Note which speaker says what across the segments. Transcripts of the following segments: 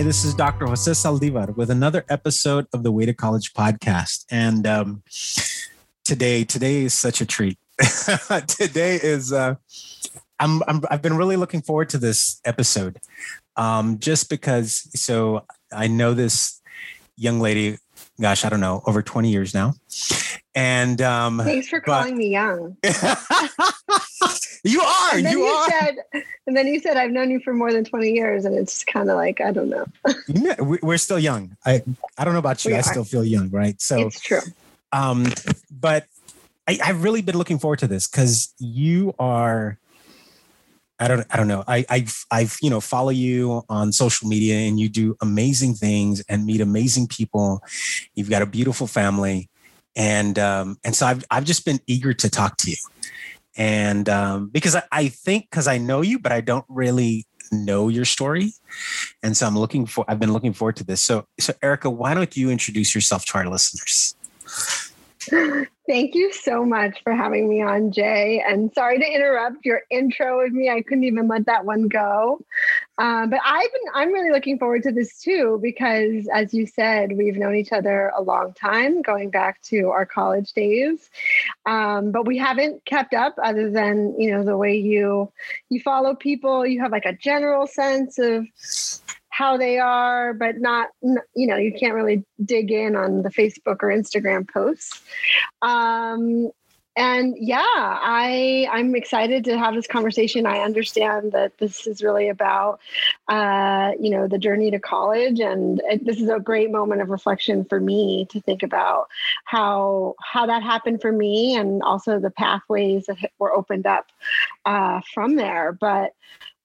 Speaker 1: Hi, this is Dr. Jose Saldivar with another episode of the Way to College podcast. And um, today, today is such a treat. today is uh, I'm, I'm I've been really looking forward to this episode, um, just because. So I know this young lady. Gosh, I don't know, over 20 years now. And um,
Speaker 2: thanks for calling but, me young.
Speaker 1: you are.
Speaker 2: And then
Speaker 1: you,
Speaker 2: you
Speaker 1: are.
Speaker 2: Said, and then you said, "I've known you for more than 20 years," and it's kind of like I don't know.
Speaker 1: we're still young. I I don't know about you. We I are. still feel young, right?
Speaker 2: So it's true.
Speaker 1: Um, but I, I've really been looking forward to this because you are I don't I don't know. I I've I've you know follow you on social media and you do amazing things and meet amazing people. You've got a beautiful family, and um, and so I've I've just been eager to talk to you, and um, because I, I think because I know you, but I don't really know your story, and so I'm looking for I've been looking forward to this. So so Erika, why don't you introduce yourself to our listeners?
Speaker 2: Thank you so much for having me on, Jay. And sorry to interrupt your intro with me. I couldn't even let that one go. Um, but I've been, I'm really looking forward to this too, because as you said, we've known each other a long time, going back to our college days. Um, but we haven't kept up other than, you know, the way you, you follow people, you have like a general sense of how they are, but not, you know, you can't really dig in on the Facebook or Instagram posts. Um, and yeah, I I'm excited to have this conversation. I understand that this is really about, uh, you know, the journey to college, and this is a great moment of reflection for me to think about how how that happened for me, and also the pathways that were opened up uh, from there. But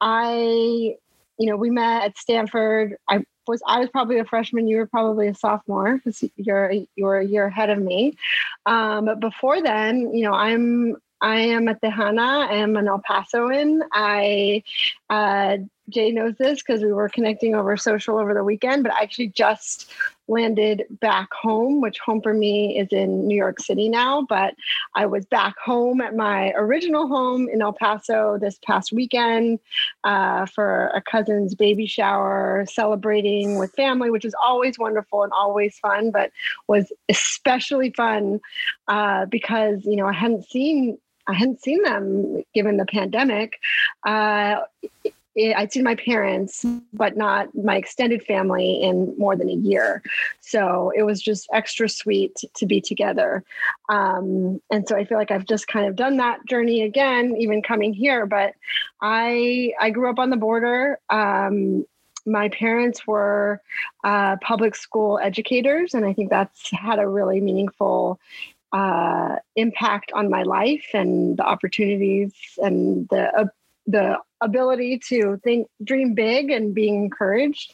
Speaker 2: I you know, we met at Stanford. I was I was probably a freshman. You were probably a sophomore because you're you're a year ahead of me. Um, but before then, you know, I'm I am a Tejana. I am an El Pasoan. I uh, Jay knows this because we were connecting over social over the weekend, but I actually just landed back home, which home for me is in New York City now. But I was back home at my original home in El Paso this past weekend uh, for a cousin's baby shower, celebrating with family, which is always wonderful and always fun, but was especially fun uh, because, you know, I hadn't seen I hadn't seen them given the pandemic. Uh, I'd seen my parents, but not my extended family in more than a year. So it was just extra sweet to be together. Um, and so I feel like I've just kind of done that journey again, even coming here. But I I grew up on the border. Um, my parents were uh, public school educators, and I think that's had a really meaningful uh, impact on my life and the opportunities and the uh, the ability to think dream big and being encouraged.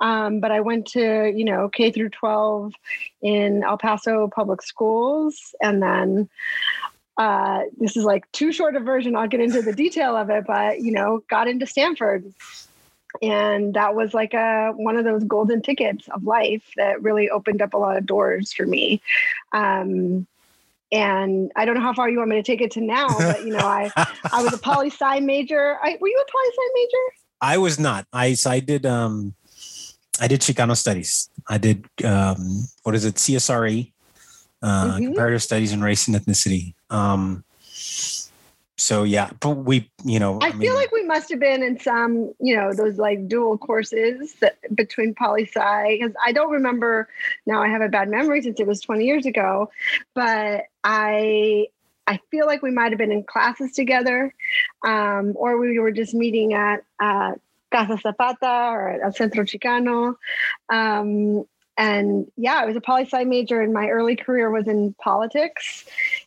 Speaker 2: Um, but i went to you know k through 12 in el paso public schools. And then uh, this is like too short a version. I'll get into the detail of it but you know got into stanford. And that was like a one of those golden tickets of life that really opened up a lot of doors for me. Um, and I don't know how far you want me to take it to now, but you know, I I was a poli sci major. I, were you a poli sci major?
Speaker 1: I was not. I so I did um I did Chicano studies. I did um what is it CSRE, uh, mm-hmm. comparative studies in race and ethnicity. Um, so yeah, but we, you know,
Speaker 2: I, I feel like we must have been in some, you know, those like dual courses that between poli sci because I don't remember now. I have a bad memory since it was 20 years ago, but I I feel like we might have been in classes together, um, or we were just meeting at uh, Casa Zapata or at El Centro Chicano. Um, and yeah, I was a poli sci major, and my early career was in politics.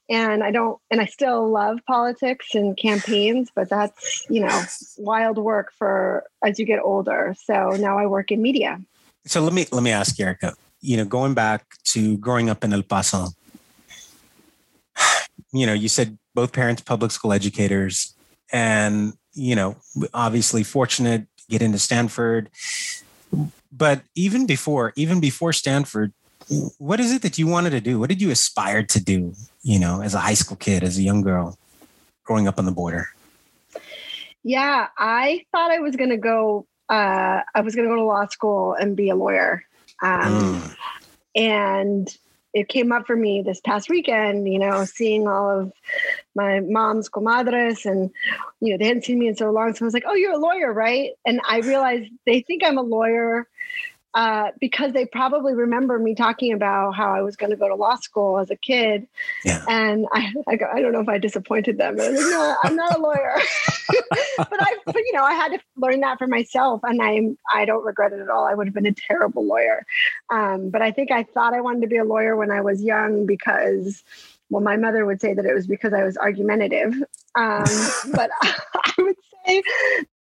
Speaker 2: And I don't, and I still love politics and campaigns, but that's you know wild work for as you get older. So now I work in media.
Speaker 1: So let me let me ask Erika. You know, going back to growing up in El Paso, you know, you said both parents public school educators, and you know, obviously fortunate get into Stanford but even before, even before Stanford, what is it that you wanted to do? What did you aspire to do, you know, as a high school kid, as a young girl growing up on the border?
Speaker 2: Yeah, I thought I was going to go uh, I was going to go to law school and be a lawyer. Um, mm. And it came up for me this past weekend, you know, seeing all of my mom's comadres and, you know, they hadn't seen me in so long. So I was like, oh, you're a lawyer, right? And I realized they think I'm a lawyer uh, because they probably remember me talking about how I was going to go to law school as a kid. Yeah. And I, I, go, I don't know if I disappointed them. Like, no, I'm not a lawyer. but I, but, you know, I had to learn that for myself, and I'm, I don't regret it at all. I would have been a terrible lawyer. Um, but I think I thought I wanted to be a lawyer when I was young because well, my mother would say that it was because I was argumentative. Um, but I would say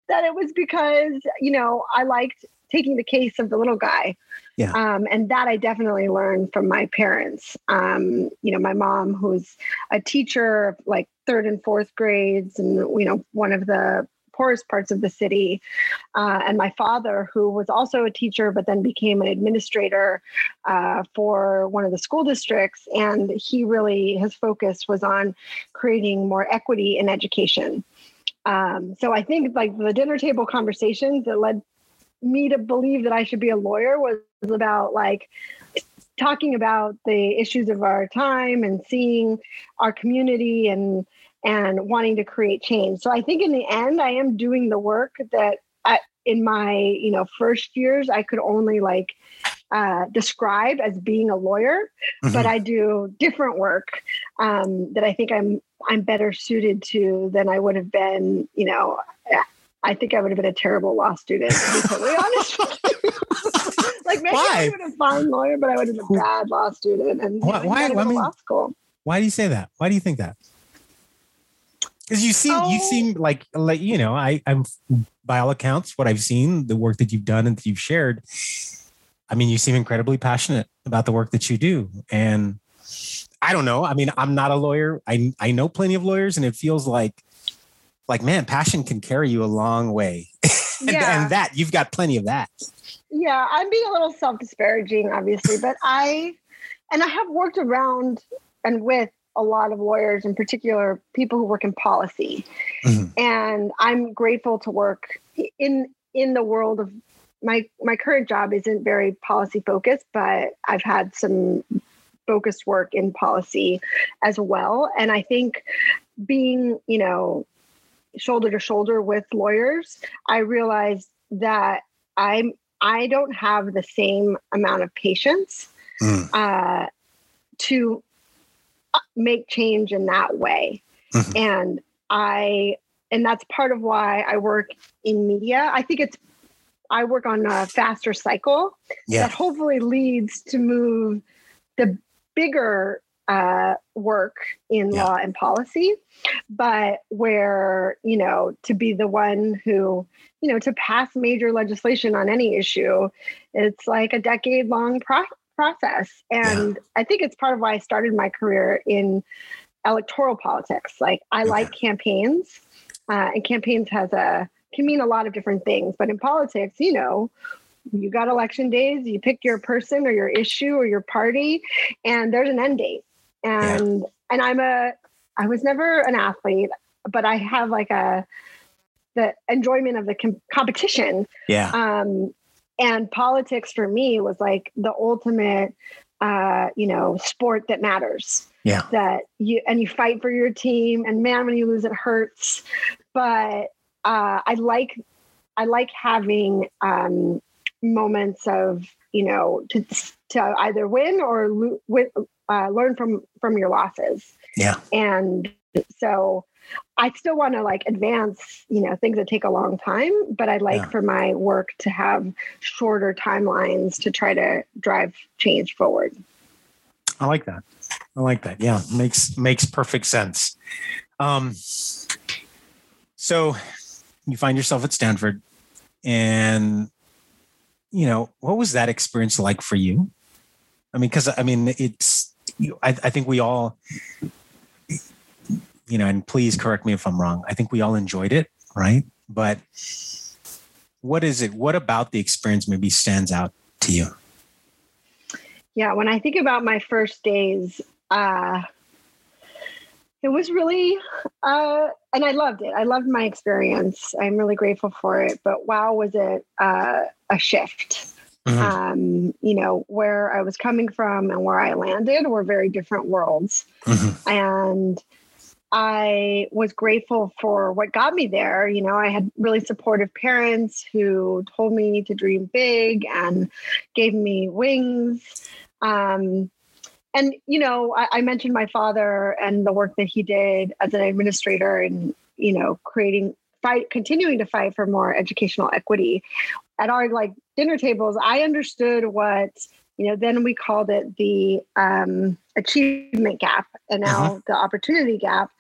Speaker 2: that it was because, you know, I liked taking the case of the little guy. Yeah. Um, and that I definitely learned from my parents. Um, you know, my mom, who's a teacher, like third and fourth grades, and you know, one of the poorest parts of the city, uh, and my father, who was also a teacher but then became an administrator uh, for one of the school districts, and he really his focus was on creating more equity in education. Um, so I think like the dinner table conversations that led me to believe that I should be a lawyer was about like talking about the issues of our time and seeing our community and and wanting to create change. So I think in the end, I am doing the work that I, in my you know first years I could only like uh, describe as being a lawyer, mm-hmm. but I do different work um, that I think I'm I'm better suited to than I would have been, you know, I think I would have been a terrible law student, to be totally honest. like maybe why? I would have been a fine lawyer, but I would have been a bad law student. And
Speaker 1: why? Why? I mean, law school. Why do you say that? Why do you think that? Because you seem oh. you seem like like you know I I'm by all accounts what I've seen the work that you've done and that you've shared. I mean, you seem incredibly passionate about the work that you do, and I don't know. I mean, I'm not a lawyer. I I know plenty of lawyers, and it feels like like man passion can carry you a long way and, yeah. and that you've got plenty of that
Speaker 2: yeah i'm being a little self-disparaging obviously but i and i have worked around and with a lot of lawyers in particular people who work in policy mm-hmm. and i'm grateful to work in in the world of my my current job isn't very policy focused but i've had some focused work in policy as well and i think being you know shoulder to shoulder with lawyers, I realized that I'm I don't have the same amount of patience mm. uh, to uh, make change in that way, mm-hmm. and I and that's part of why I work in media. I think it's I work on a faster cycle yeah. that hopefully leads to move the bigger uh, work in yeah. law and policy, but where, you know, to be the one who, you know, to pass major legislation on any issue, it's like a decade long pro- process. And yeah. I think it's part of why I started my career in electoral politics. Like, I okay. like campaigns, uh, and campaigns has a, can mean a lot of different things, but in politics, you know, you got election days, you pick your person or your issue or your party, and there's an end date and yeah. and i'm a i was never an athlete but i have like a the enjoyment of the com- competition.
Speaker 1: Yeah.
Speaker 2: Um and politics for me was like the ultimate uh you know sport that matters.
Speaker 1: Yeah.
Speaker 2: That you and you fight for your team and man when you lose it hurts. But uh i like i like having um moments of you know to to either win or lo- win, uh, learn from from your losses.
Speaker 1: Yeah.
Speaker 2: And so I still want to like advance, you know, things that take a long time, but I'd like yeah. for my work to have shorter timelines to try to drive change forward.
Speaker 1: I like that. I like that. Yeah, makes makes perfect sense. Um, so you find yourself at Stanford, and you know what was that experience like for you? I mean, because I mean, it's I, I think we all, you know, and please correct me if I'm wrong. I think we all enjoyed it, right? But what is it? What about the experience maybe stands out to you?
Speaker 2: Yeah, when I think about my first days, uh, it was really uh, and I loved it. I loved my experience. I'm really grateful for it. But wow, was it uh, a shift? Mm-hmm. Um, you know, where I was coming from and where I landed were very different worlds. Mm-hmm. And I was grateful for what got me there. You know, I had really supportive parents who told me to dream big and gave me wings. Um, and you know, I, I, mentioned my father and the work that he did as an administrator and you know, creating fight, continuing to fight for more educational equity. At our like dinner tables, I understood what you know. Then we called it the um, achievement gap, and now uh-huh. the opportunity gap.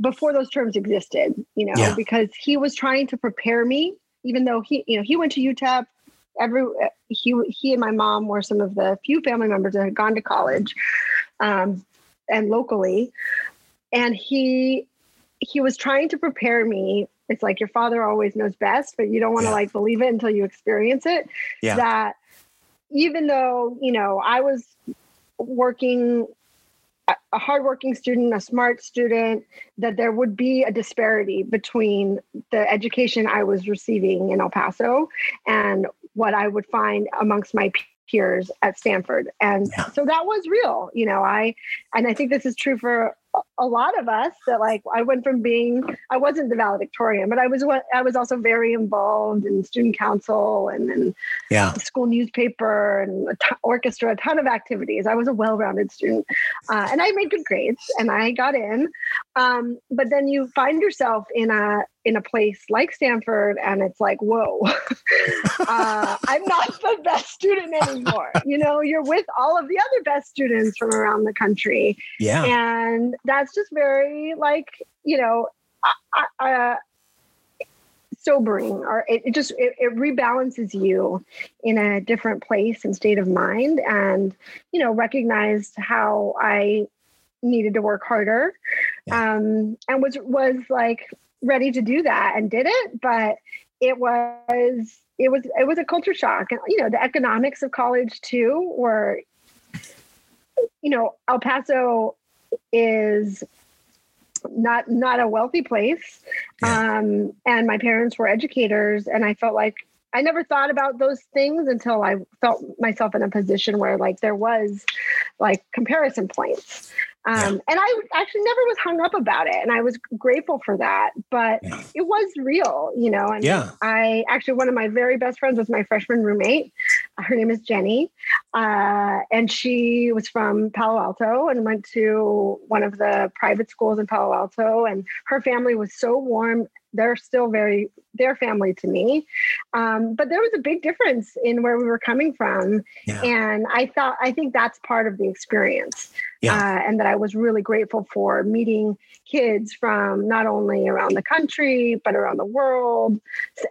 Speaker 2: Before those terms existed, you know, yeah. because he was trying to prepare me, even though he, you know, he went to UTEP every he he and my mom were some of the few family members that had gone to college um, and locally and he he was trying to prepare me it's like your father always knows best but you don't want to yeah. like believe it until you experience it yeah. that even though you know i was working a hardworking student, a smart student, that there would be a disparity between the education I was receiving in El Paso and what I would find amongst my peers at Stanford. And yeah. so that was real, you know, I, and I think this is true for a lot of us that like I went from being I wasn't the valedictorian, but I was what I was also very involved in student council and then yeah school newspaper and a t- orchestra, a ton of activities. I was a well-rounded student, uh, and I made good grades and I got in. Um, but then you find yourself in a in a place like Stanford, and it's like, whoa, uh, I'm not the best student anymore. You know, you're with all of the other best students from around the country.
Speaker 1: Yeah.
Speaker 2: And that's just very, like, you know, uh, sobering or it, it just it, it, rebalances you in a different place and state of mind and you know recognized how i needed to work harder yeah. um and was was like ready to do that and did it, but it was it was it was a culture shock. And you know, the economics of college too were you know, El Paso is not not a wealthy place. Yeah. Um, and my parents were educators and I felt like I never thought about those things until I felt myself in a position where like there was like comparison points. Um, yeah. And I actually never was hung up about it, and I was grateful for that. But yeah. it was real, you know. And yeah. I actually one of my very best friends was my freshman roommate. Her name is Jenny, uh, and she was from Palo Alto and went to one of the private schools in Palo Alto. And her family was so warm they're still very their family to me um, but there was a big difference in where we were coming from yeah. and i thought i think that's part of the experience yeah. uh, and that i was really grateful for meeting kids from not only around the country but around the world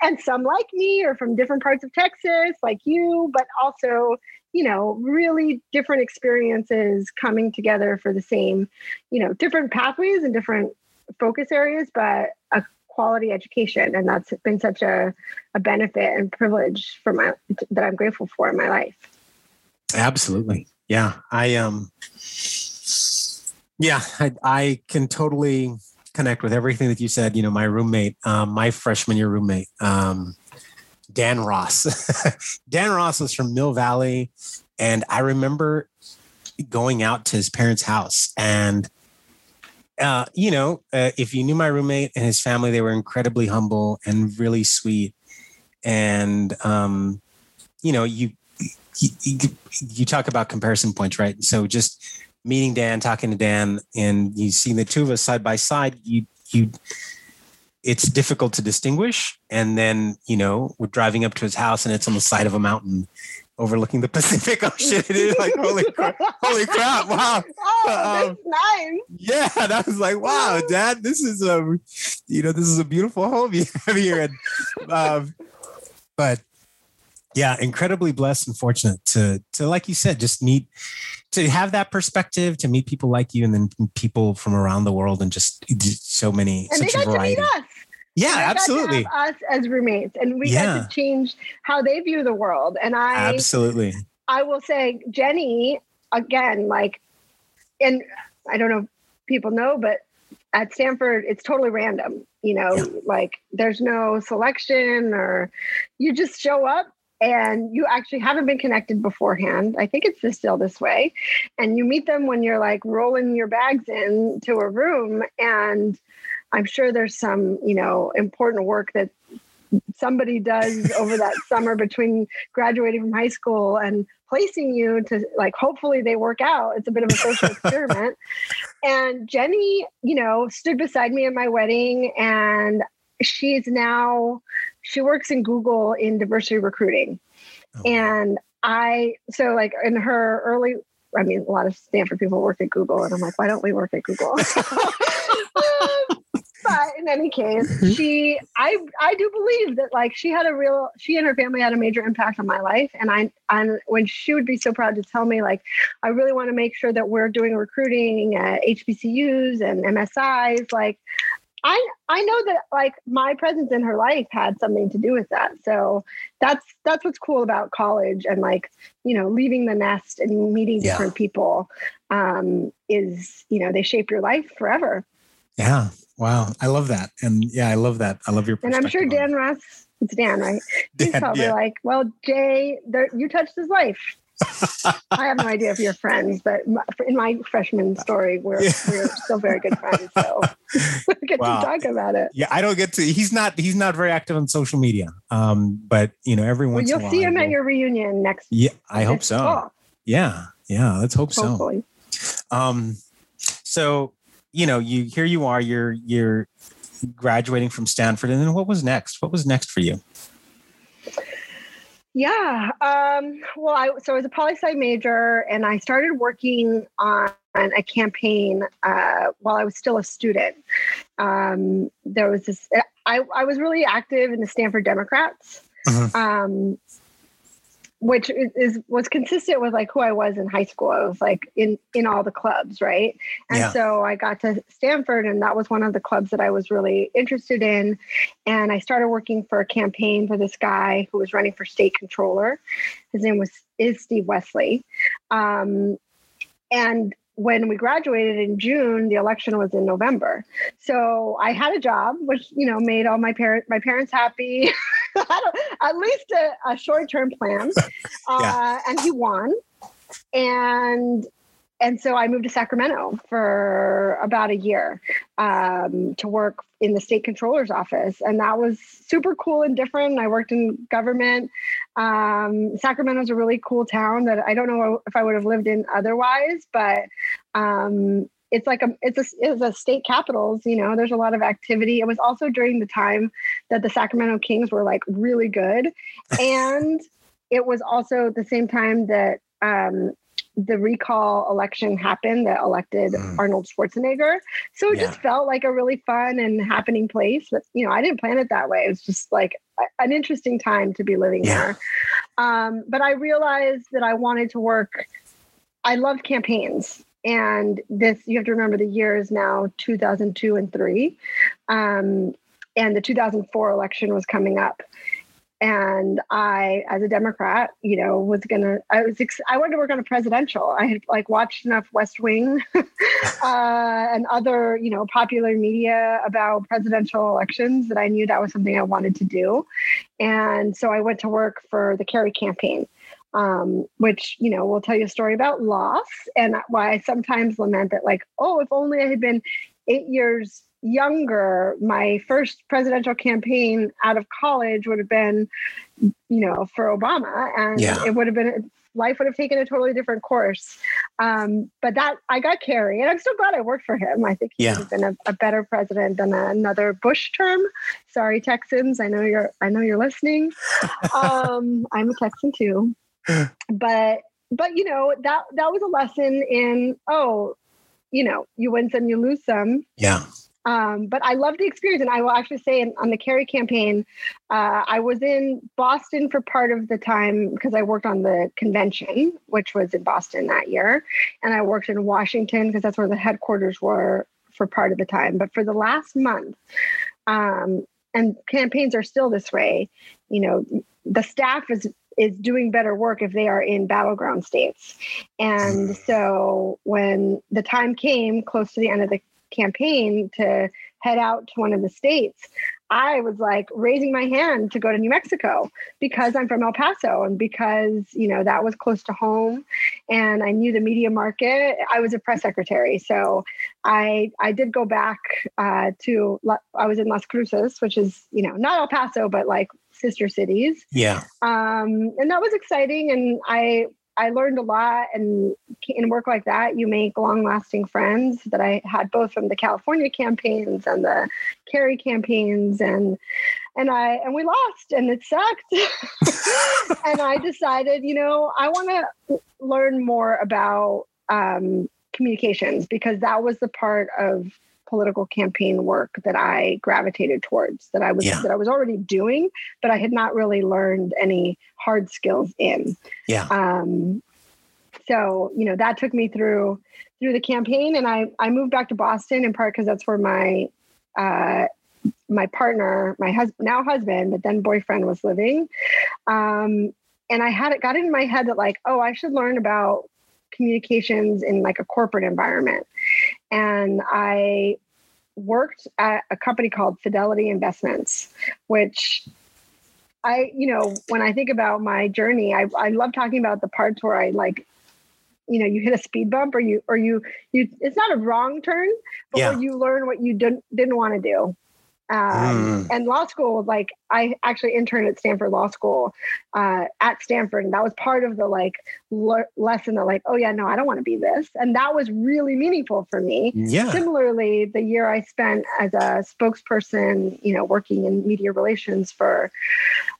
Speaker 2: and some like me or from different parts of texas like you but also you know really different experiences coming together for the same you know different pathways and different focus areas but a quality education. And that's been such a, a benefit and privilege for my that i'm grateful for in my life.
Speaker 1: Absolutely. Yeah. I um yeah i, I can totally connect with everything that you said. You know my roommate um, my freshman year roommate um, dan ross dan ross was from mill valley and i remember going out to his parents house and uh, you know, uh, if you knew my roommate and his family, they were incredibly humble and really sweet. And, um, you know, you, you, you talk about comparison points, right? So just meeting Dan, talking to Dan, and you seeing the two of us side by side, you, you, it's difficult to distinguish. And then, you know, we're driving up to his house and it's on the side of a mountain overlooking the Pacific Ocean. It is like holy crap, holy crap! Wow.
Speaker 2: Oh, um, nice.
Speaker 1: Yeah, that was like wow, Dad. This is a, you know, this is a beautiful home you have here, and um, but yeah, incredibly blessed and fortunate to to like you said, just meet to have that perspective, to meet people like you, and then people from around the world, and just, just so many
Speaker 2: and
Speaker 1: such a variety. Yeah, absolutely.
Speaker 2: us as roommates, and we yeah. got to change how they view the world. And I
Speaker 1: absolutely,
Speaker 2: I will say, Jenny, again, like, and I don't know if people know, but at Stanford, it's totally random. You know, yeah. like there's no selection or you just show up and you actually haven't been connected beforehand. I think it's still this way. And you meet them when you're like rolling your bags in to a room. And I'm sure there's some, you know, important work that somebody does over that summer between graduating from high school and placing you to like hopefully they work out it's a bit of a social experiment and jenny you know stood beside me at my wedding and she's now she works in google in diversity recruiting oh. and i so like in her early I mean, a lot of Stanford people work at Google, and I'm like, why don't we work at Google? but in any case, she I I do believe that like she had a real she and her family had a major impact on my life. And I and when she would be so proud to tell me like I really want to make sure that we're doing recruiting at HBCUs and MSIs, like I I know that like my presence in her life had something to do with that. So that's that's what's cool about college and like you know leaving the nest and meeting yeah. different people um, is you know they shape your life forever.
Speaker 1: Yeah, Wow, I love that, and yeah, I love that. I love your.
Speaker 2: And I'm sure Dan Ross, it's Dan, right? He's probably yeah. like, "Well, Jay, there, you touched his life." I have no idea if you're friends, but in my freshman story, we're yeah. we're still very good friends. So we get wow. to talk about it.
Speaker 1: Yeah, I don't get to. He's not. He's not very active on social media. Um, but you know, every once
Speaker 2: well, you'll see him at your reunion next.
Speaker 1: Yeah, I hope so. Fall. Yeah, yeah. Let's hope Hopefully. so. Um, so you know, you here you are, you're you're graduating from Stanford, and then what was next? What was next for you?
Speaker 2: Yeah. Um, well, I so I was a poli sci major, and I started working on a campaign uh, while I was still a student. Um, there was this. I I was really active in the Stanford Democrats. Uh-huh. Um, which is, was consistent with like who I was in high school. I was like in in all the clubs, right? And yeah. so I got to Stanford, and that was one of the clubs that I was really interested in. And I started working for a campaign for this guy who was running for state controller. His name was is Steve Westly, um, and when we graduated in June, the election was in November. So I had a job, which you know made all my parents my parents happy. at least a, a short term plan, uh, yeah. and he won. And and so I moved to Sacramento for about a year um, to work in the state controller's office, and that was super cool and different. I worked in government. Um, Sacramento is a really cool town that I don't know if I would have lived in otherwise, but um, it's like a it's a it's a state capitals you know there's a lot of activity it was also during the time that the sacramento kings were like really good and it was also the same time that um, the recall election happened that elected mm. Arnold Schwarzenegger. So it yeah. just felt like a really fun and happening place. But you know, I didn't plan it that way. It was just like an interesting time to be living yeah. there. Um, but I realized that I wanted to work. I loved campaigns and this you have to remember the year is now 2002 and 3 um, and the 2004 election was coming up. And i as a democrat you know was gonna i was ex- i wanted to work on a presidential. I had like watched enough west wing uh, and other you know popular media about presidential elections that i knew that was something i wanted to do. And so i went to work for the kerry campaign um, which you know will tell you a story about loss and why I sometimes lament that, like, oh, if only I had been eight years younger, my first presidential campaign out of college would have been, you know, for Obama, and yeah. it would have been life would have taken a totally different course. Um, but that I got Kerry, and I'm so glad I worked for him. I think he yeah. would have been a, a, better president than another Bush term. Sorry, Texans. I know you're. I know you're listening. Um, I'm a Texan too but but you know that that was a lesson in oh you know you win some you lose some.
Speaker 1: Yeah.
Speaker 2: Um, but I love the experience, and I will actually say in, on the Kerry campaign, uh, I was in Boston for part of the time because I worked on the convention, which was in Boston that year, and I worked in Washington because that's where the headquarters were for part of the time. But for the last month, um, and campaigns are still this way, you know, the staff is is doing better work if they are in battleground states. And mm. so when the time came close to the end of the campaign to head out to one of the states, I was like raising my hand to go to New Mexico because I'm from El Paso and because, you know, that was close to home and I knew the media market. I was a press secretary. So I I did go back uh, to I was in Las Cruces, which is, you know, not El Paso, but like sister cities.
Speaker 1: Yeah.
Speaker 2: Um, and that was exciting. And I I learned a lot, and in work like that, you make long lasting friends that I had both from the California campaigns and the Kerry campaigns, and and I and we lost, and it sucked. and I decided, you know, I want to learn more about um, communications because that was the part of political campaign work that I gravitated towards that I was yeah. that I was already doing, but I had not really learned any hard skills in.
Speaker 1: Yeah.
Speaker 2: Um, so you know that took me through through the campaign, and I I moved back to Boston in part because that's where my uh, my partner, my husband now husband, but then boyfriend was living. Um, and I had it got it in my head that like, oh, I should learn about communications in like a corporate environment. And I worked at a company called Fidelity Investments, which I, you know, when I think about my journey, I, I love talking about the parts where I like, you know, you hit a speed bump or you, or you, you, it's not a wrong turn, but yeah. where you learn what you didn't, didn't want to do. Um, mm. And law school, like I actually interned at Stanford Law School uh, at Stanford, and that was part of the like le- lesson that like, oh yeah, no, I don't want to be this, and that was really meaningful for me.
Speaker 1: Yeah.
Speaker 2: Similarly, the year I spent as a spokesperson, you know, working in media relations for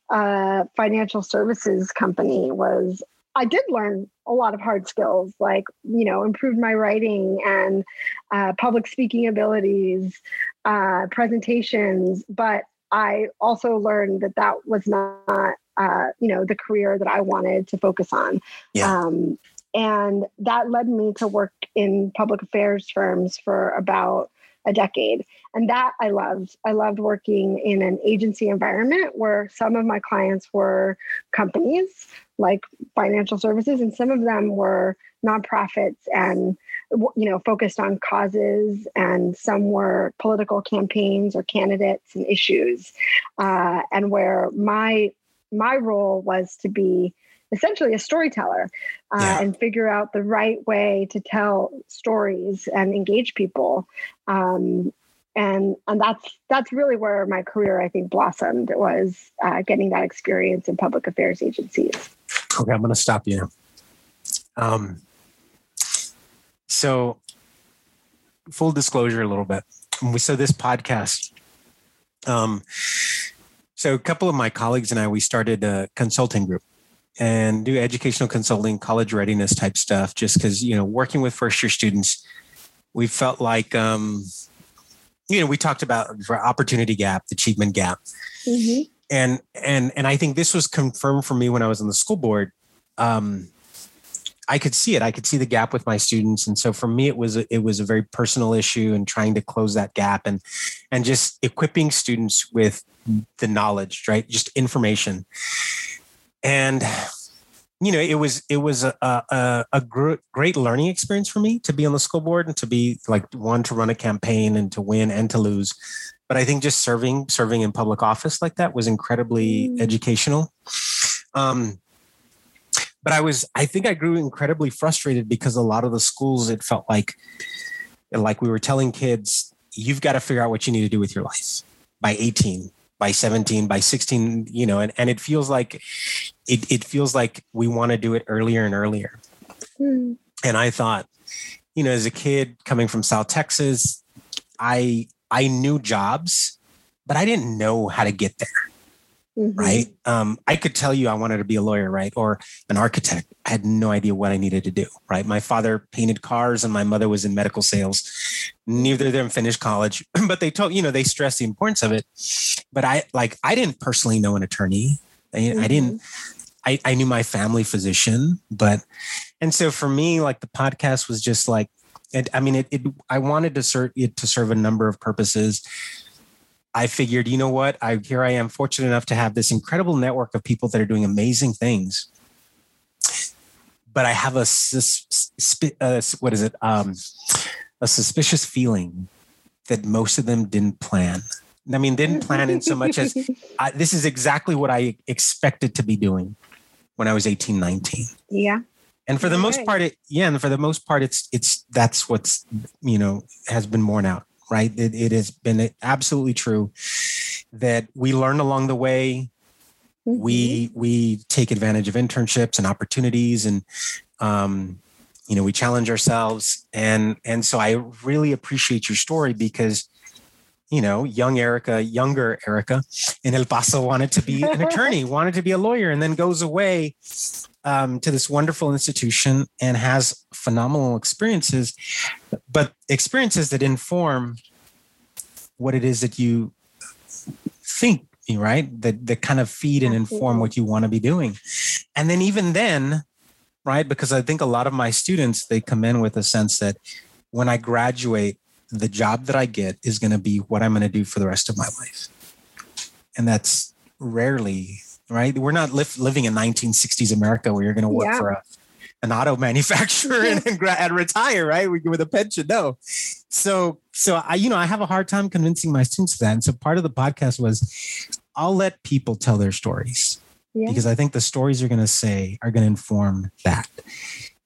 Speaker 2: a financial services company was I did learn a lot of hard skills, like, you know, improved my writing and uh, public speaking abilities, uh, presentations. But I also learned that that was not, uh, you know, the career that I wanted to focus on.
Speaker 1: Yeah.
Speaker 2: Um, and that led me to work in public affairs firms for about a decade. And that I loved. I loved working in an agency environment where some of my clients were companies like financial services, and some of them were nonprofits and you know focused on causes and some were political campaigns or candidates and issues uh, and where my my role was to be essentially a storyteller uh, yeah. and figure out the right way to tell stories and engage people. Um, and and that's that's really where my career i think blossomed. Was uh, getting that experience in public affairs agencies.
Speaker 1: Okay i'm going to stop you. Um, so full disclosure a little bit we so this podcast um, so a couple of my colleagues and i we started a consulting group and do educational consulting, college readiness type stuff, just because, you know, working with first year students, we felt like, um, you know, we talked about opportunity gap, achievement gap. Mm-hmm. And, and, and I think this was confirmed for me when I was on the school board. Um, I could see it. I could see the gap with my students, and so for me, it was a, it was a very personal issue, and trying to close that gap, and and just equipping students with the knowledge, right? Just information, and you know it was it was a a, a great learning experience for me to be on the school board and to be like one to run a campaign and to win and to lose but i think just serving serving in public office like that was incredibly mm. educational um but i was i think i grew incredibly frustrated because a lot of the schools it felt like like we were telling kids you've got to figure out what you need to do with your life by 18 by 17 by 16 you know and, and it feels like it, it feels like we want to do it earlier and earlier mm. and i thought you know as a kid coming from south texas i i knew jobs but i didn't know how to get there mm-hmm. right? Um, I could tell you I wanted to be a lawyer, right? Or an architect. I had no idea what I needed to do, right? My father painted cars and my mother was in medical sales. Neither of them finished college, but they told, you know, they stressed the importance of it. But I like, I didn't personally know an attorney. I, mm-hmm. I didn't, I, I knew my family physician, but, and so for me, like the podcast was just like, it, I mean, it, it, I wanted to serve it to serve a number of purposes. I figured, you know what? I here I am fortunate enough to have this incredible network of people that are doing amazing things. But I have a, uh, what is it? Um, a suspicious feeling that most of them didn't plan. I mean, didn't plan in so much as I, this is exactly what I expected to be doing when I was 18, 19.
Speaker 2: Yeah.
Speaker 1: And for the most part, it yeah, and for the most part, it's it's that's what's you know has been borne out, right? It, it has been absolutely true that we learn along the way.
Speaker 2: Mhm.
Speaker 1: We we take advantage of internships and opportunities, and um, you know we challenge ourselves, and and so I really appreciate your story because you know young Erika, younger Erika in El Paso wanted to be an attorney, wanted to be a lawyer, and then goes away um, to this wonderful institution and has phenomenal experiences, but experiences that inform what it is that you think, right? That that kind of feed and inform what you want to be doing. And then even then, right? Because I think a lot of my students they come in with a sense that when I graduate, the job that I get is going to be what I'm going to do for the rest of my life. And that's rarely right? We're not li- living in 1960s America where you're going to work
Speaker 2: Yeah.
Speaker 1: for a, an auto manufacturer and, and, gra- and retire, right? We- With a pension, no. So, so I, you know, I have a hard time convincing my students that. And so part of the podcast was, I'll let people tell their stories
Speaker 2: Yeah.
Speaker 1: because I think the stories you're going to say are going to inform that.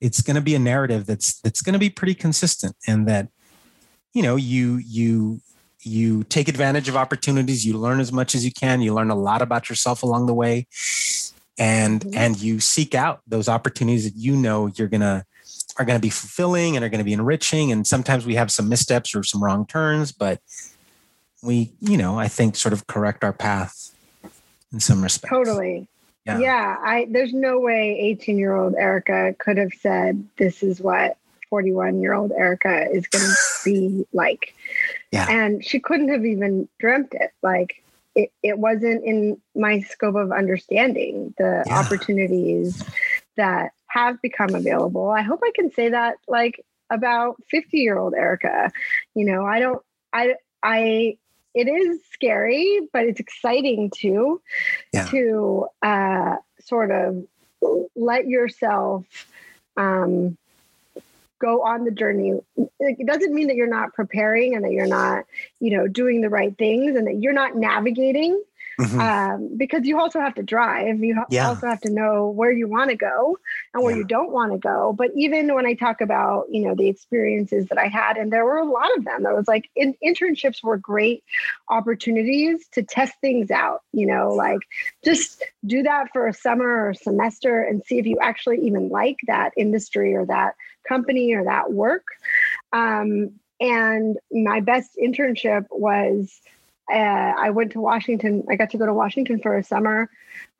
Speaker 1: It's going to be a narrative that's that's going to be pretty consistent, and that you know you you you take advantage of opportunities you learn as much as you can you learn a lot about yourself along the way and
Speaker 2: Mhm.
Speaker 1: and you seek out those opportunities that you know you're gonna are to be fulfilling and are to be enriching and sometimes we have some missteps or some wrong turns but we you know i think sort of correct our path in some respects
Speaker 2: Totally.
Speaker 1: Yeah.
Speaker 2: Yeah. I there's no way 18 year old Erika could have said this is what 41 year old Erika is going to be like.
Speaker 1: Yeah.
Speaker 2: And she couldn't have even dreamt it. Like it, it wasn't in my scope of understanding the
Speaker 1: Yeah.
Speaker 2: opportunities that have become available. I hope I can say that like about 50 year old Erika. You know, I don't, I, I, it is scary, but it's exciting too
Speaker 1: Yeah.
Speaker 2: to uh, sort of let yourself um, go on the journey. It doesn't mean that you're not preparing and that you're not, you know, doing the right things and that you're not navigating
Speaker 1: Mhm.
Speaker 2: um, because you also have to drive. You ha-
Speaker 1: Yeah.
Speaker 2: also have to know where you want to go and where
Speaker 1: Yeah.
Speaker 2: you don't want to go. But even when I talk about, you know, the experiences that I had, and there were a lot of them, that was like in, internships were great opportunities to test things out. You know, like just do that for a summer or semester and see if you actually even like that industry or that company or that work. Um, and my best internship was uh, I went to Washington. I got to go to Washington for a summer,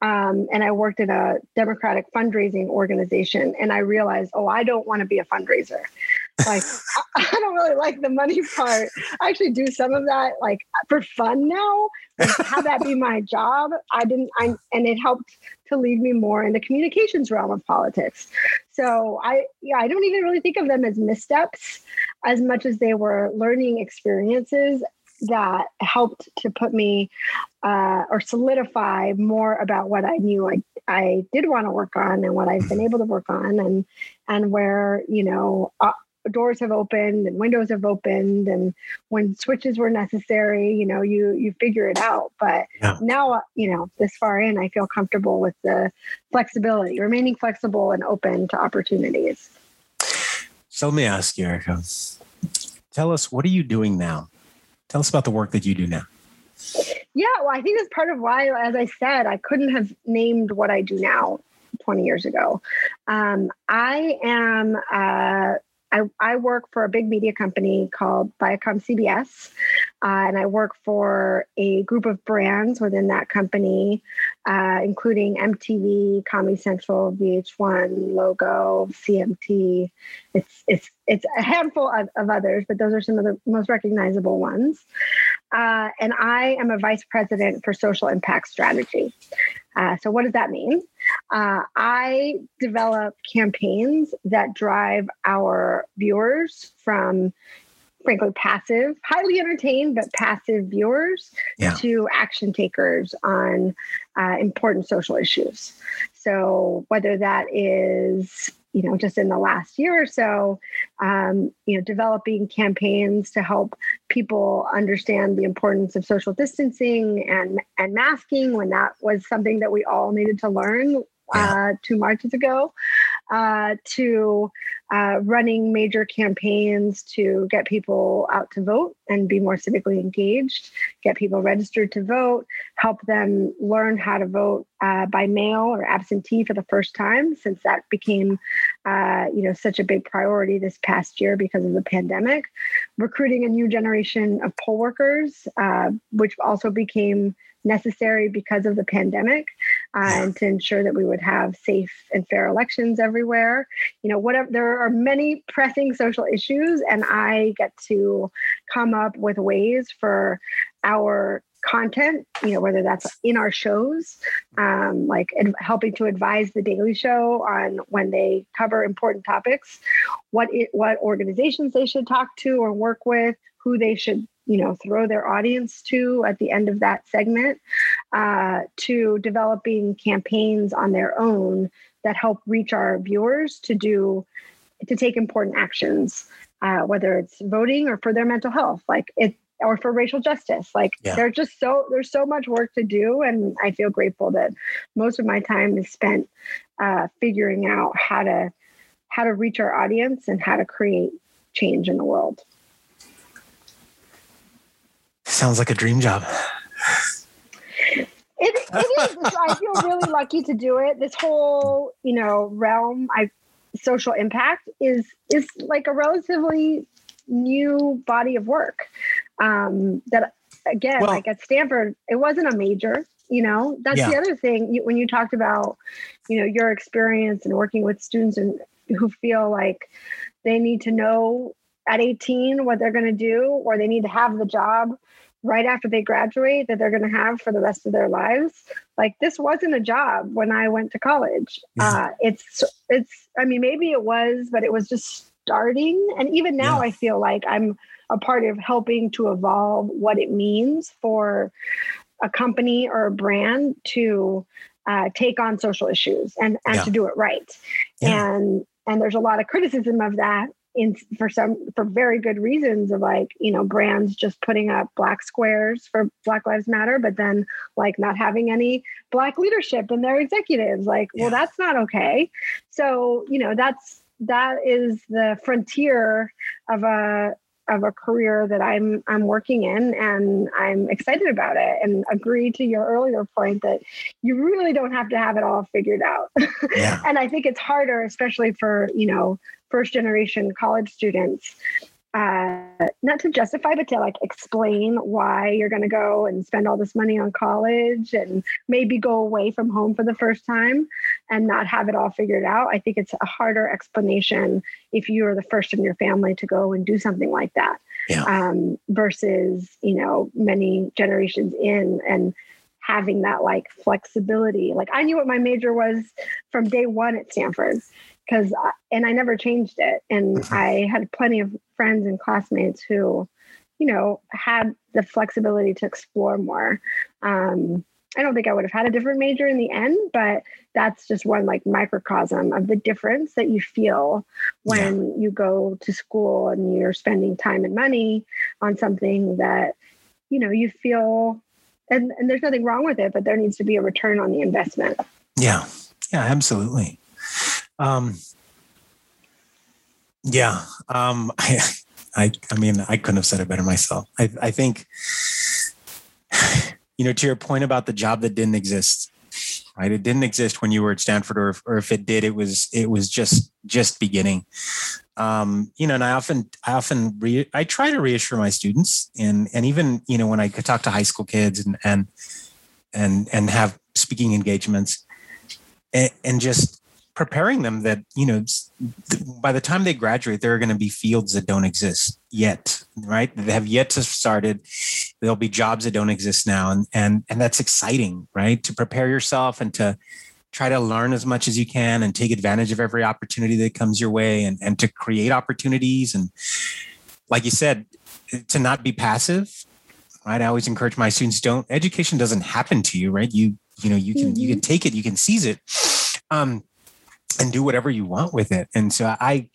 Speaker 2: um, and I worked at a Democratic fundraising organization. And I realized, oh, I don't want to be a fundraiser. Like, I, don't really like the money part. I actually do some of that, like for fun now. But have that be my job. I didn't. I and it helped to lead me more in the communications realm of politics. So I, yeah, I don't even really think of them as missteps as much as they were learning experiences that helped to put me uh, or solidify more about what I knew I, I did want to work on and what I've been able to work on and and where you know uh, doors have opened and windows have opened and when switches were necessary you know you you figure it out but
Speaker 1: Yeah.
Speaker 2: now uh, you know this far in I feel comfortable with the flexibility remaining flexible and open to opportunities
Speaker 1: So let me ask you, Erika. Tell us what are you doing now? Tell us about the work that you do now.
Speaker 2: Yeah, well, I think that's part of why, as I said, I couldn't have named what I do now 20 years ago. Um, I am, uh, I, I work for a big media company called Viacom CBS, uh, and I work for a group of brands within that company, uh, including MTV, Comedy Central, VH1, Logo, CMT. It's it's it's a handful of, of others, but those are some of the most recognizable ones. Uh, and I am a vice president for social impact strategy. Uh, so, what does that mean? Uh, I develop campaigns that drive our viewers from, frankly, passive, highly entertained, but passive viewers
Speaker 1: Yeah.
Speaker 2: to action takers on uh, important social issues. So, whether that is you know, just in the last year or so, um, you know, developing campaigns to help people understand the importance of social distancing and and masking when that was something that we all needed to learn uh, two marches ago, uh, to uh, running major campaigns to get people out to vote and be more civically engaged, get people registered to vote, help them learn how to vote uh, by mail or absentee for the first time, since that became, uh, you know, such a big priority this past year because of the pandemic. Recruiting a new generation of poll workers, uh, which also became necessary because of the pandemic uh, and to ensure that we would have safe and fair elections everywhere. You know whatever there are many pressing social issues and i get to come up with ways for our content you know whether that's in our shows um, like helping to advise the daily show on when they cover important topics what it, what organizations they should talk to or work with who they should you know throw their audience to at the end of that segment uh, to developing campaigns on their own that help reach our viewers to do to take important actions uh, whether it's voting or for their mental health like it or for racial justice like yeah. there's just so there's so much work to do and i feel grateful that most of my time is spent uh, figuring out how to how to reach our audience and how to create change in the world
Speaker 1: Sounds like a dream job.
Speaker 2: It, it is. I feel really lucky to do it. This whole, you know, realm, I social impact is is like a relatively new body of work. Um, that again, well, like at Stanford, it wasn't a major. You know, that's yeah. the other thing. You, when you talked about, you know, your experience and working with students and who feel like they need to know at 18 what they're going to do or they need to have the job right after they graduate that they're going to have for the rest of their lives like this wasn't a job when i went to college yeah. uh, it's it's i mean maybe it was but it was just starting and even now yeah. i feel like i'm a part of helping to evolve what it means for a company or a brand to uh, take on social issues and and yeah. to do it right and and there's a lot of criticism of that in for some for very good reasons of like you know brands just putting up black squares for black lives matter but then like not having any black leadership in their executives like yeah. well that's not okay so you know that's that is the frontier of a of a career that I'm I'm working in and I'm excited about it and agree to your earlier point that you really don't have to have it all figured out. Yeah. and I think it's harder especially for, you know, first generation college students uh, not to justify, but to like explain why you're going to go and spend all this money on college and maybe go away from home for the first time and not have it all figured out. I think it's a harder explanation if you're the first in your family to go and do something like that yeah. um, versus, you know, many generations in and having that like flexibility. Like I knew what my major was from day one at Stanford because and I never changed it. And mm-hmm. I had plenty of friends and classmates who, you know, had the flexibility to explore more. Um, I don't think I would have had a different major in the end, but that's just one like microcosm of the difference that you feel when yeah. you go to school and you're spending time and money on something that, you know, you feel and, and there's nothing wrong with it, but there needs to be a return on the investment.
Speaker 1: Yeah. Yeah, absolutely. Um, yeah. Um, I, I, I mean, I couldn't have said it better myself. I, I think, you know, to your point about the job that didn't exist, right? It didn't exist when you were at Stanford, or if, or if it did, it was it was just just beginning. Um, you know, and I often I often re, I try to reassure my students, and and even you know when I talk to high school kids and and and and have speaking engagements, and, and just preparing them that you know by the time they graduate there are going to be fields that don't exist yet right? They have yet to started. There'll be jobs that don't exist now and and and that's exciting right? To prepare yourself and to try to learn as much as you can and take advantage of every opportunity that comes your way and and to create opportunities and like you said to not be passive right? I always encourage my students don't education doesn't happen to you right? You you know you can mm-hmm. you can take it you can seize it. Um and do whatever you want with it. And so I,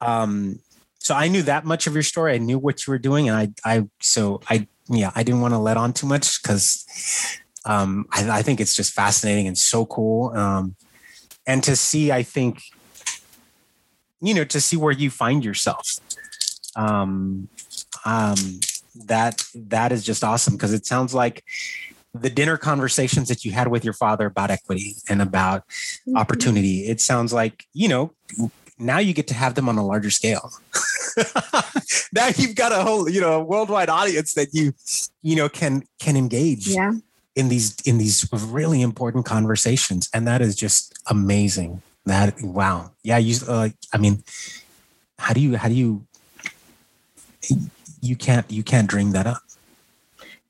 Speaker 1: um, so I knew that much of your story. I knew what you were doing, and I, I, so I, yeah, I didn't want to let on too much because um, I, I, think it's just fascinating and so cool. Um, and to see, I think, you know, to see where you find yourself. Um, um, that that is just awesome because it sounds like the dinner conversations that you had with your father about equity and about mm-hmm. opportunity. It sounds like, you know, now you get to have them on a larger scale. now you've got a whole, you know, worldwide audience that you, you know, can can engage
Speaker 2: yeah.
Speaker 1: in these in these really important conversations, and that is just amazing. That wow, yeah. You, uh, I mean, how do you how do you you can't you can't dream that up.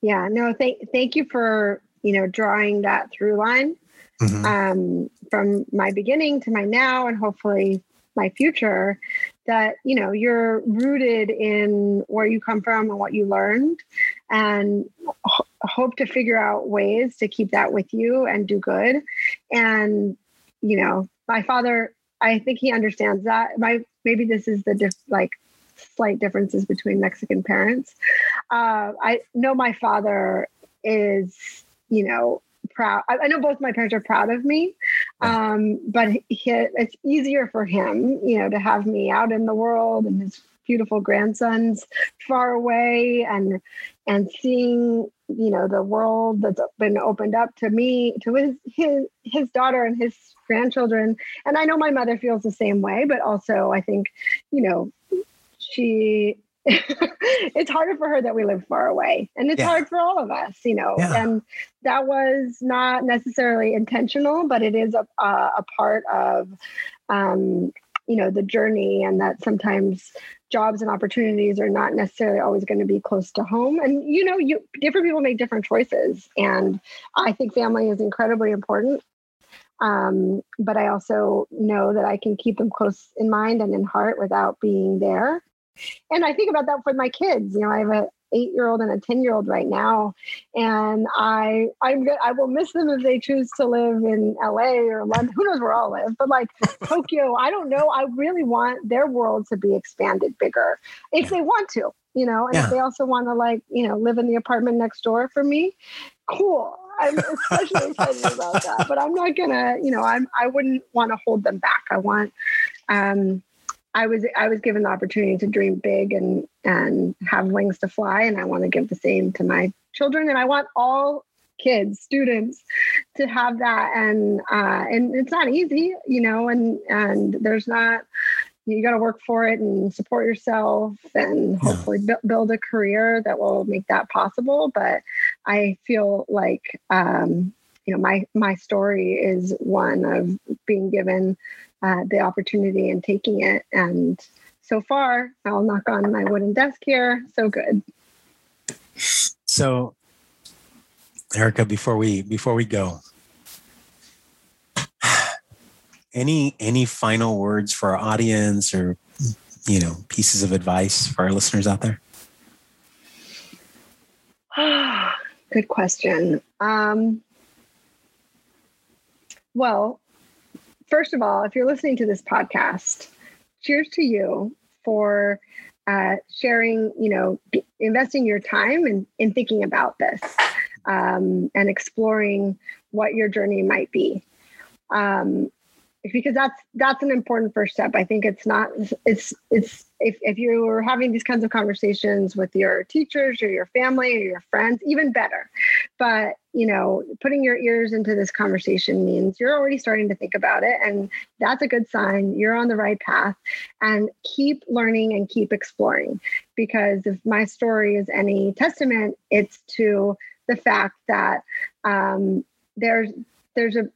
Speaker 2: Yeah, no, thank thank you for you know drawing that through line mm-hmm. um, from my beginning to my now, and hopefully my future that you know you're rooted in where you come from and what you learned and ho- hope to figure out ways to keep that with you and do good and you know my father i think he understands that my maybe this is the diff, like slight differences between mexican parents uh, i know my father is you know proud. I, I, know both my parents are proud of me, um, but he, it's easier for him, you know, to have me out in the world and his beautiful grandsons far away and and seeing you know the world that's been opened up to me to his his his daughter and his grandchildren and i know my mother feels the same way but also i think you know she it's harder for her that we live far away and it's yeah. hard for all of us you know yeah. and that was not necessarily intentional but it is a, a, a part of um, you know the journey and that sometimes jobs and opportunities are not necessarily always going to be close to home and you know you different people make different choices and i think family is incredibly important um, but i also know that i can keep them close in mind and in heart without being there and I think about that for my kids. You know, I have a eight year old and a 10 year old right now. And I, I'm good. I will miss them if they choose to live in LA or London. Who knows where I'll live, but like Tokyo, I don't know. I really want their world to be expanded bigger if they want to, you know, and yeah. if they also want to like, you know, live in the apartment next door for me, cool. I'm especially excited about that, but I'm not gonna, you know, I'm, I wouldn't want to hold them back. I want, um, I was I was given the opportunity to dream big and and have wings to fly, and I want to give the same to my children, and I want all kids, students, to have that. And uh, and it's not easy, you know, and and there's not you got to work for it and support yourself and hopefully yeah. build a career that will make that possible. But I feel like um, you know my my story is one of being given uh, the opportunity and taking it. And so far, I'll knock on my wooden desk here. So good.
Speaker 1: So, Erika, before we before we go, any any final words for our audience or you know pieces of advice for our listeners out there?
Speaker 2: Good question. Um, well, first of all, if you're listening to this podcast, cheers to you for uh, sharing, you know, investing your time in, in thinking about this um, and exploring what your journey might be. Um, because that's that's an important first step. I think it's not it's it's if, if you're having these kinds of conversations with your teachers or your family or your friends, even better. But you know, putting your ears into this conversation means you're already starting to think about it, and that's a good sign. You're on the right path, and keep learning and keep exploring. Because if my story is any testament, it's to the fact that um, there's there's a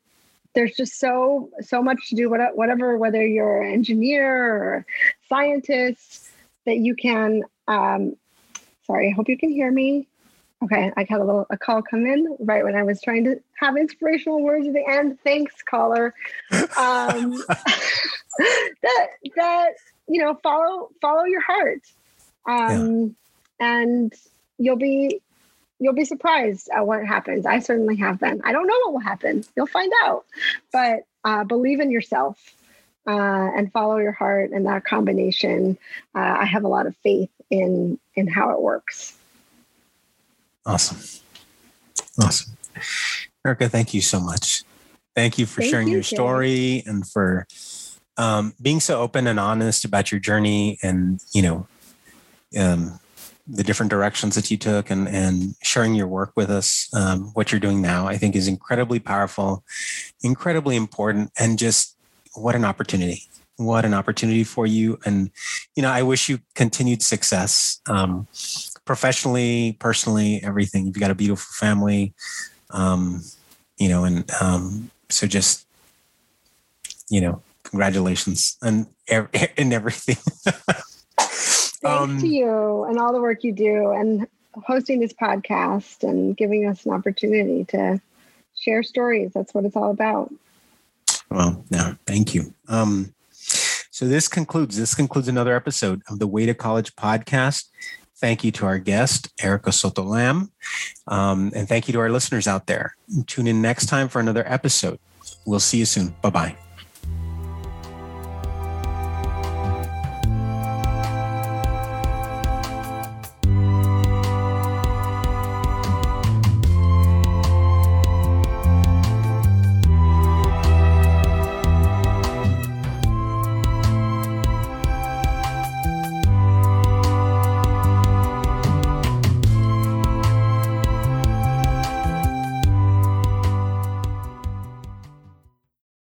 Speaker 2: there's just so so much to do whatever whether you're an engineer or scientist that you can um, sorry i hope you can hear me okay i had a little a call come in right when i was trying to have inspirational words at the end thanks caller um, that that you know follow follow your heart um, yeah. and you'll be you'll be surprised at what happens. I certainly have been. I don't know what will happen. You'll find out. But uh, believe in yourself uh, and follow your heart and that combination, uh, I have a lot of faith in in how it works.
Speaker 1: Awesome, awesome, Erika. Thank you so much. Thank you for thank sharing you, your story Jay. and for um, being so open and honest about your journey and you know um, the different directions that you took and and sharing your work with us um, what you're doing now i think is incredibly powerful incredibly important and just what an opportunity what an opportunity for you and you know i wish you continued success um, professionally personally everything you've got a beautiful family um, you know and um, so just you know congratulations and and everything
Speaker 2: thanks um, to you and all the work you do and hosting this podcast and giving us an opportunity to share stories that's what it's all about
Speaker 1: well, no, thank you. Um, so this concludes this concludes another episode of the Way to College podcast. Thank you to our guest, Erika Soto Lamb. Um, and thank you to our listeners out there. Tune in next time for another episode. We'll see you soon. Bye bye.